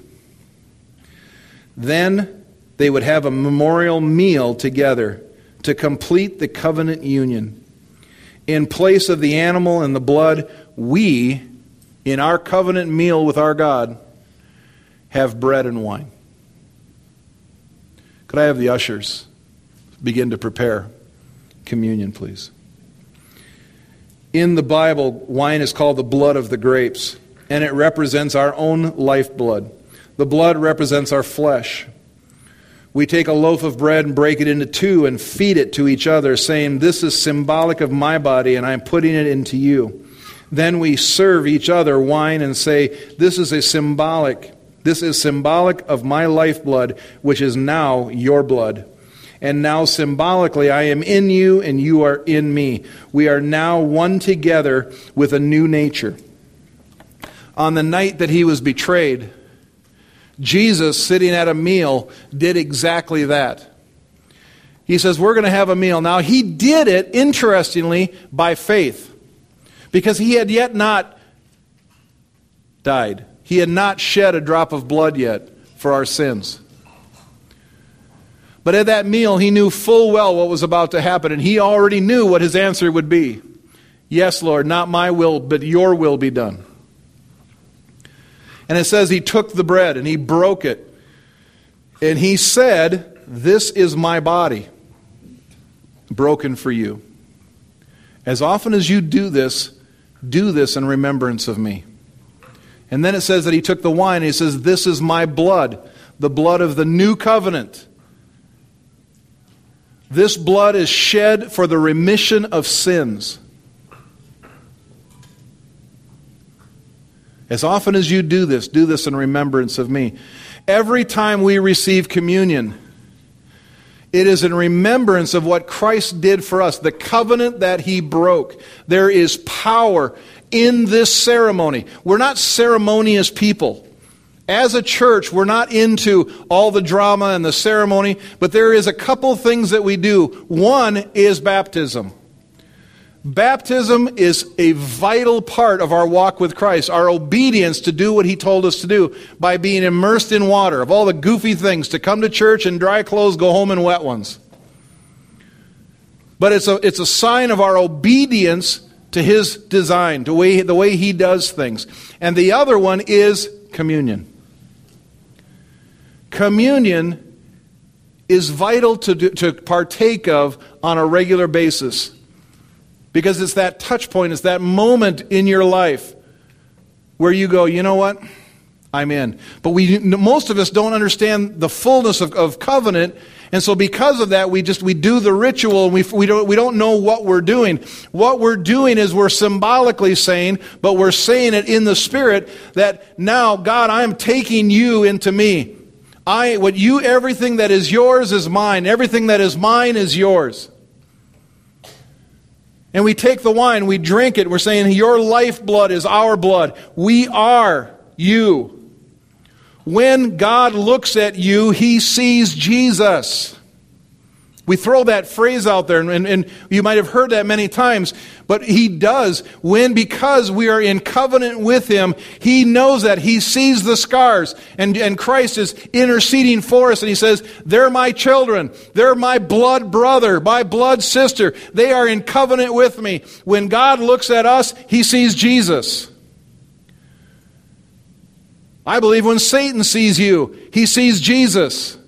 Then they would have a memorial meal together to complete the covenant union. In place of the animal and the blood, we, in our covenant meal with our God, have bread and wine. Could I have the ushers begin to prepare communion, please? In the Bible, wine is called the blood of the grapes, and it represents our own lifeblood. The blood represents our flesh. We take a loaf of bread and break it into two and feed it to each other, saying, This is symbolic of my body, and I'm putting it into you. Then we serve each other wine and say, This is a symbolic, this is symbolic of my lifeblood, which is now your blood. And now symbolically, I am in you and you are in me. We are now one together with a new nature. On the night that he was betrayed, Jesus, sitting at a meal, did exactly that. He says, We're going to have a meal. Now, he did it, interestingly, by faith, because he had yet not died. He had not shed a drop of blood yet for our sins. But at that meal, he knew full well what was about to happen, and he already knew what his answer would be Yes, Lord, not my will, but your will be done. And it says he took the bread and he broke it. And he said, This is my body, broken for you. As often as you do this, do this in remembrance of me. And then it says that he took the wine and he says, This is my blood, the blood of the new covenant. This blood is shed for the remission of sins. As often as you do this, do this in remembrance of me. Every time we receive communion, it is in remembrance of what Christ did for us, the covenant that he broke. There is power in this ceremony. We're not ceremonious people. As a church, we're not into all the drama and the ceremony, but there is a couple things that we do. One is baptism. Baptism is a vital part of our walk with Christ, our obedience to do what He told us to do by being immersed in water, of all the goofy things, to come to church in dry clothes, go home in wet ones. But it's a, it's a sign of our obedience to His design, to way, the way He does things. And the other one is communion. Communion is vital to, do, to partake of on a regular basis. Because it's that touch point, it's that moment in your life where you go, you know what? I'm in. But we, most of us don't understand the fullness of, of covenant. And so because of that, we just, we do the ritual and we, we, don't, we don't know what we're doing. What we're doing is we're symbolically saying, but we're saying it in the spirit that now, God, I am taking you into me. I, what you, everything that is yours is mine. Everything that is mine is yours. And we take the wine, we drink it, we're saying, Your lifeblood is our blood. We are you. When God looks at you, he sees Jesus. We throw that phrase out there, and, and, you might have heard that many times, but he does when, because we are in covenant with him, he knows that. He sees the scars, and, and Christ is interceding for us, and he says, They're my children. They're my blood brother, my blood sister. They are in covenant with me. When God looks at us, he sees Jesus. I believe when Satan sees you, he sees Jesus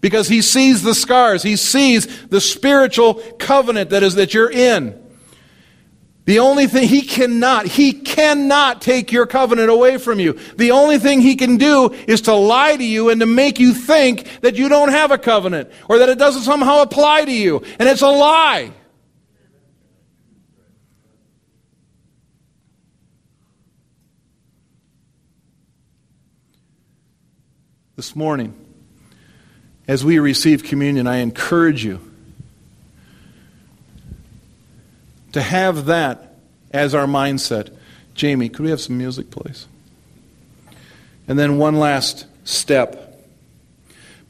because he sees the scars. He sees the spiritual covenant that is that you're in. The only thing he cannot, he cannot take your covenant away from you. The only thing he can do is to lie to you and to make you think that you don't have a covenant or that it doesn't somehow apply to you. And it's a lie. This morning, as we receive communion, I encourage you to have that as our mindset. Jamie, could we have some music, please? And then one last step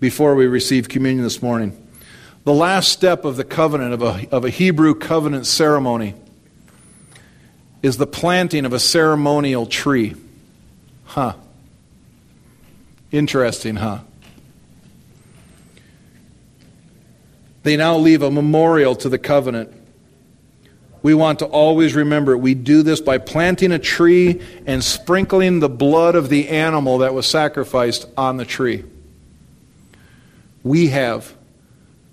before we receive communion this morning. The last step of the covenant, of a, of a Hebrew covenant ceremony, is the planting of a ceremonial tree. Huh. Interesting, huh? They now leave a memorial to the covenant. We want to always remember we do this by planting a tree and sprinkling the blood of the animal that was sacrificed on the tree. We have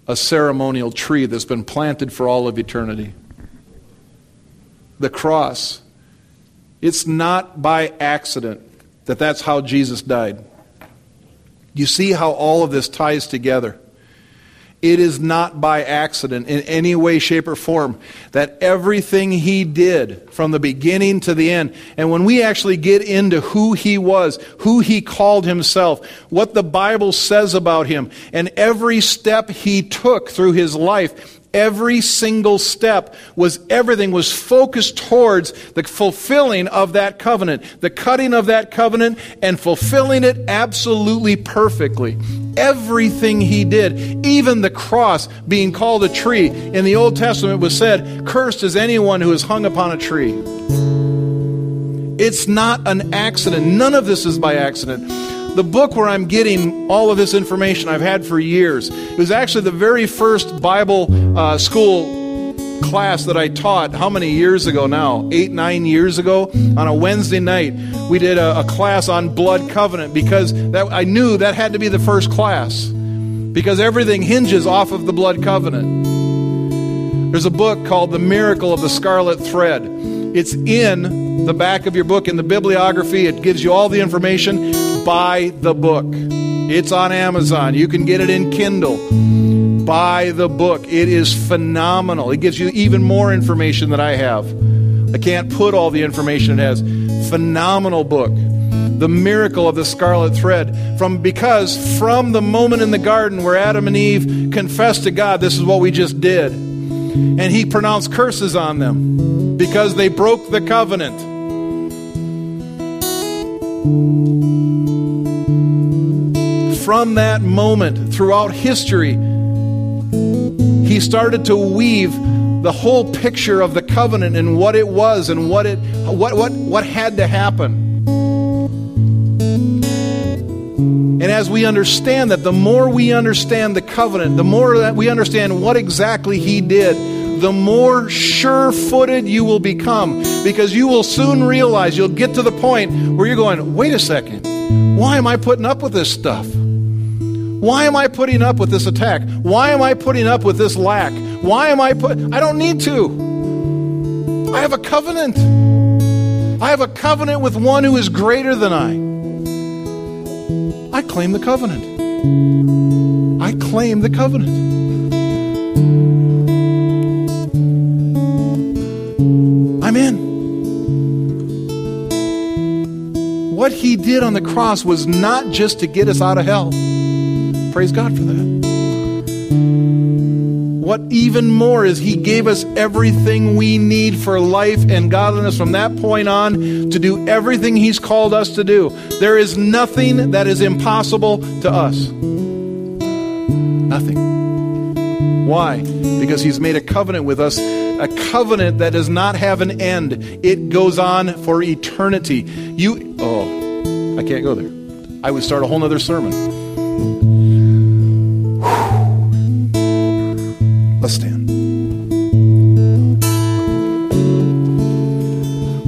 a ceremonial tree that's been planted for all of eternity. the cross, it's not by accident that that's how Jesus died. You see how all of this ties together. It is not by accident in any way, shape, or form that everything he did from the beginning to the end, and when we actually get into who he was, who he called himself, what the Bible says about him, and every step he took through his life, every single step was everything was focused towards the fulfilling of that covenant, the cutting of that covenant, and fulfilling it absolutely perfectly. Everything he did, even the cross being called a tree, in the Old Testament was said, Cursed is anyone who is hung upon a tree. It's not an accident. None of this is by accident the book where I'm getting all of this information I've had for years. It was actually the very first Bible uh, school class that I taught how many years ago now? Eight, nine years ago on a Wednesday night. We did a, a class on blood covenant because that, I knew that had to be the first class because everything hinges off of the blood covenant. There's a book called The Miracle of the Scarlet Thread. It's in the back of your book in the bibliography. It gives you all the information buy the book. It's on Amazon. You can get it in Kindle. Buy the book. It is phenomenal. It gives you even more information than I have. I can't put all the information it has. Phenomenal book. The miracle of the scarlet thread. From because from the moment in the garden where Adam and Eve confessed to God, this is what we just did. And he pronounced curses on them because they broke the covenant from that moment throughout history, he started to weave the whole picture of the covenant and what it was and what it what what what had to happen. And as we understand that, the more we understand the covenant, the more that we understand what exactly he did, the more sure footed you will become. Because you will soon realize, you'll get to the point where you're going, wait a second, why am I putting up with this stuff? Why am I putting up with this attack? Why am I putting up with this lack? Why am I put I don't need to. I have a covenant. I have a covenant with one who is greater than I. I claim the covenant. I claim the covenant. I'm in. What he did on the cross was not just to get us out of hell. Praise God for that. What even more is He gave us everything we need for life and godliness from that point on to do everything He's called us to do. There is nothing that is impossible to us. Why? Because He's made a covenant with us, a covenant that does not have an end. It goes on for eternity. You, oh, I can't go there. I would start a whole other sermon. Let's stand.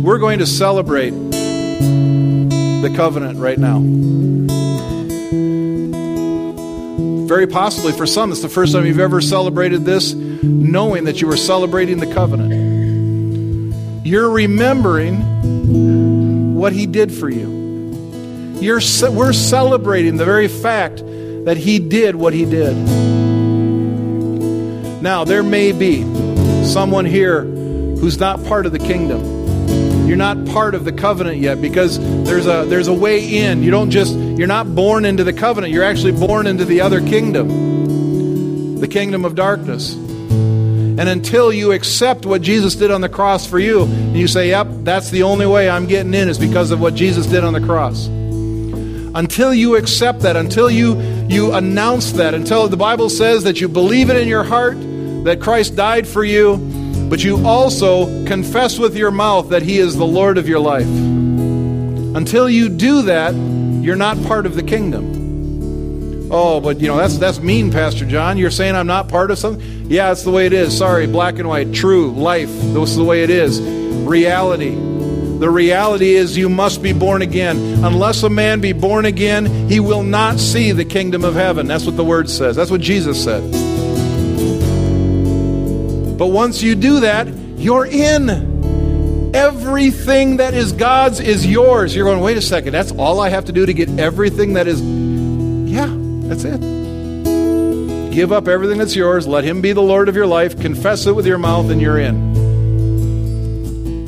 We're going to celebrate the covenant right now. Very possibly for some, it's the first time you've ever celebrated this, knowing that you were celebrating the covenant. You're remembering what He did for you. You're, we're celebrating the very fact that He did what He did. Now, there may be someone here who's not part of the kingdom. You're not part of the covenant yet because there's a there's a way in. You don't just you're not born into the covenant. You're actually born into the other kingdom. The kingdom of darkness. And until you accept what Jesus did on the cross for you, and you say, "Yep, that's the only way I'm getting in is because of what Jesus did on the cross." Until you accept that, until you you announce that, until the Bible says that you believe it in your heart that Christ died for you, but you also confess with your mouth that He is the Lord of your life. Until you do that, you're not part of the kingdom. Oh, but you know, that's that's mean, Pastor John. You're saying I'm not part of something? Yeah, that's the way it is. Sorry, black and white, true, life. This is the way it is. Reality. The reality is you must be born again. Unless a man be born again, he will not see the kingdom of heaven. That's what the word says. That's what Jesus said. But once you do that, you're in. Everything that is God's is yours. You're going, wait a second, that's all I have to do to get everything that is. Yeah, that's it. Give up everything that's yours, let Him be the Lord of your life, confess it with your mouth, and you're in.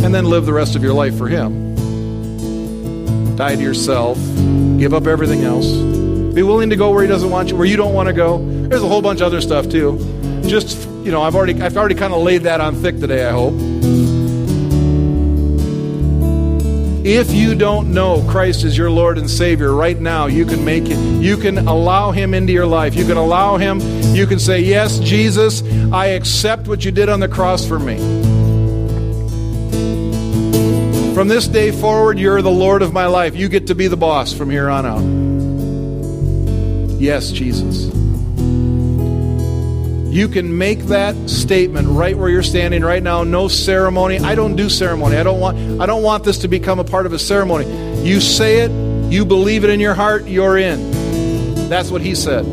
And then live the rest of your life for Him. Die to yourself, give up everything else. Be willing to go where He doesn't want you, where you don't want to go. There's a whole bunch of other stuff too. Just, you know, I've already, I've already kind of laid that on thick today, I hope. If you don't know Christ as your Lord and Savior right now, you can make it. You can allow Him into your life. You can allow Him. You can say, Yes, Jesus, I accept what you did on the cross for me. From this day forward, you're the Lord of my life. You get to be the boss from here on out. Yes, Jesus. You can make that statement right where you're standing right now. No ceremony. I don't do ceremony. I don't want I don't want this to become a part of a ceremony. You say it, you believe it in your heart, you're in. That's what he said.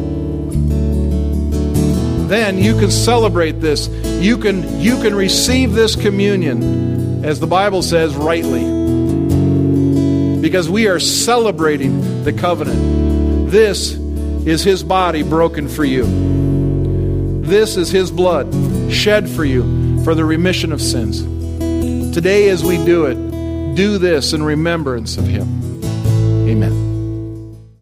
Then you can celebrate this. You can you can receive this communion as the Bible says rightly. Because we are celebrating the covenant. This is his body broken for you. This is his blood shed for you for the remission of sins. Today, as we do it, do this in remembrance of him. Amen.